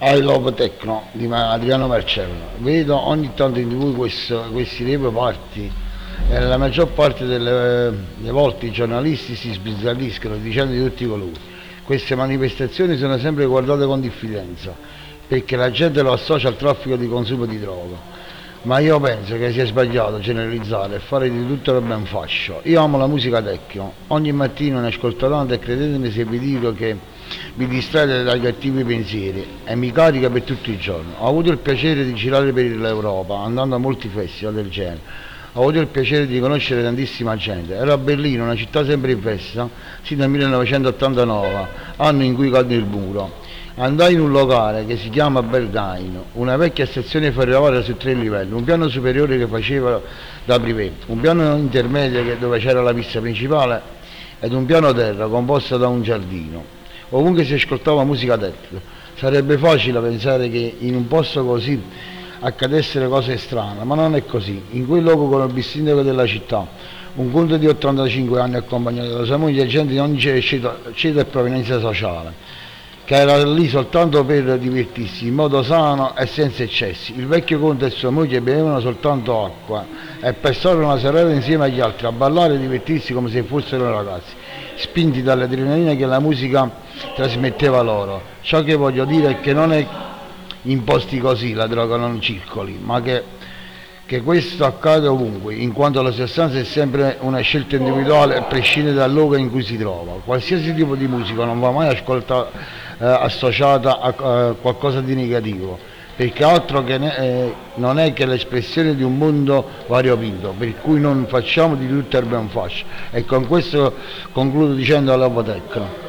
I Love Techno di Adriano Marcello. Vedo ogni tanto in tv questo, questi rave party e la maggior parte delle, delle volte i giornalisti si sbizzarriscono dicendo di tutti i colori. Queste manifestazioni sono sempre guardate con diffidenza perché la gente lo associa al traffico di consumo di droga. Ma io penso che sia sbagliato generalizzare e fare di tutto il ben fascio. Io amo la musica techno, ogni mattino ne ascolto tanto e credetemi se vi dico che mi distrae dai cattivi pensieri e mi carica per tutti i giorni. Ho avuto il piacere di girare per l'Europa, andando a molti festival del genere. Ho avuto il piacere di conoscere tantissima gente. Ero a Berlino, una città sempre in festa, sin dal 1989, anno in cui cadde il muro. Andai in un locale che si chiama Berghain, una vecchia stazione ferroviaria su tre livelli, un piano superiore che faceva da privé, un piano intermedio dove c'era la pista principale ed un piano terra composto da un giardino ovunque si ascoltava musica techno. Sarebbe facile pensare che in un posto così accadessero cose strane, ma non è così. In quel luogo conobbi il sindaco della città, un conto di 85 anni accompagnato da sua moglie e gente di ogni ceto e provenienza sociale che era lì soltanto per divertirsi in modo sano e senza eccessi. Il vecchio conte e sua moglie bevevano soltanto acqua e passarono una serata insieme agli altri a ballare e divertirsi come se fossero ragazzi, spinti dall'adrenalina che la musica trasmetteva loro. Ciò che voglio dire è che non è in posti così la droga non circoli, ma che, che questo accade ovunque, in quanto la sostanza è sempre una scelta individuale a prescindere dal luogo in cui si trova. Qualsiasi tipo di musica non va mai ascoltata eh, associata a, a, qualcosa di negativo, perché altro che ne, eh, non è che l'espressione di un mondo variopinto, per cui non facciamo di tutto il ben fascio. E con questo concludo dicendo alla Potecno.